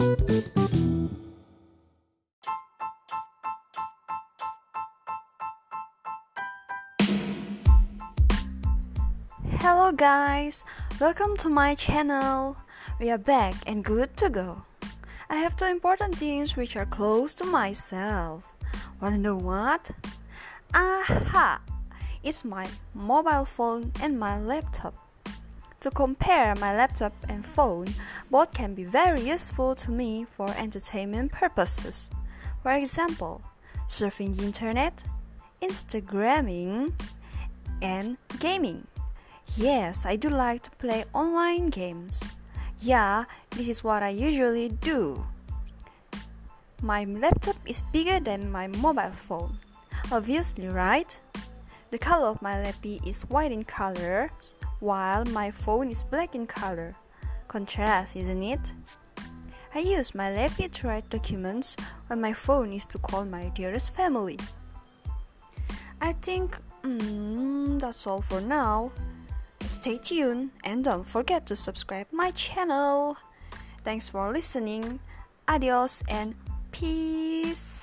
Hello guys, welcome to my channel. We are back and good to go. I have two important things which are close to myself. Wanna know what? Aha! It's my mobile phone and my laptop. To compare my laptop and phone, both can be very useful to me for entertainment purposes. For example, surfing the internet, Instagramming, and gaming. Yes, I do like to play online games. Yeah, this is what I usually do. My laptop is bigger than my mobile phone. Obviously, right? The color of my laptop is white in color, while my phone is black in color. Contrast, isn't it? I use my laptop to write documents, while my phone is to call my dearest family. I think mm, that's all for now. Stay tuned and don't forget to subscribe my channel. Thanks for listening. Adios and peace.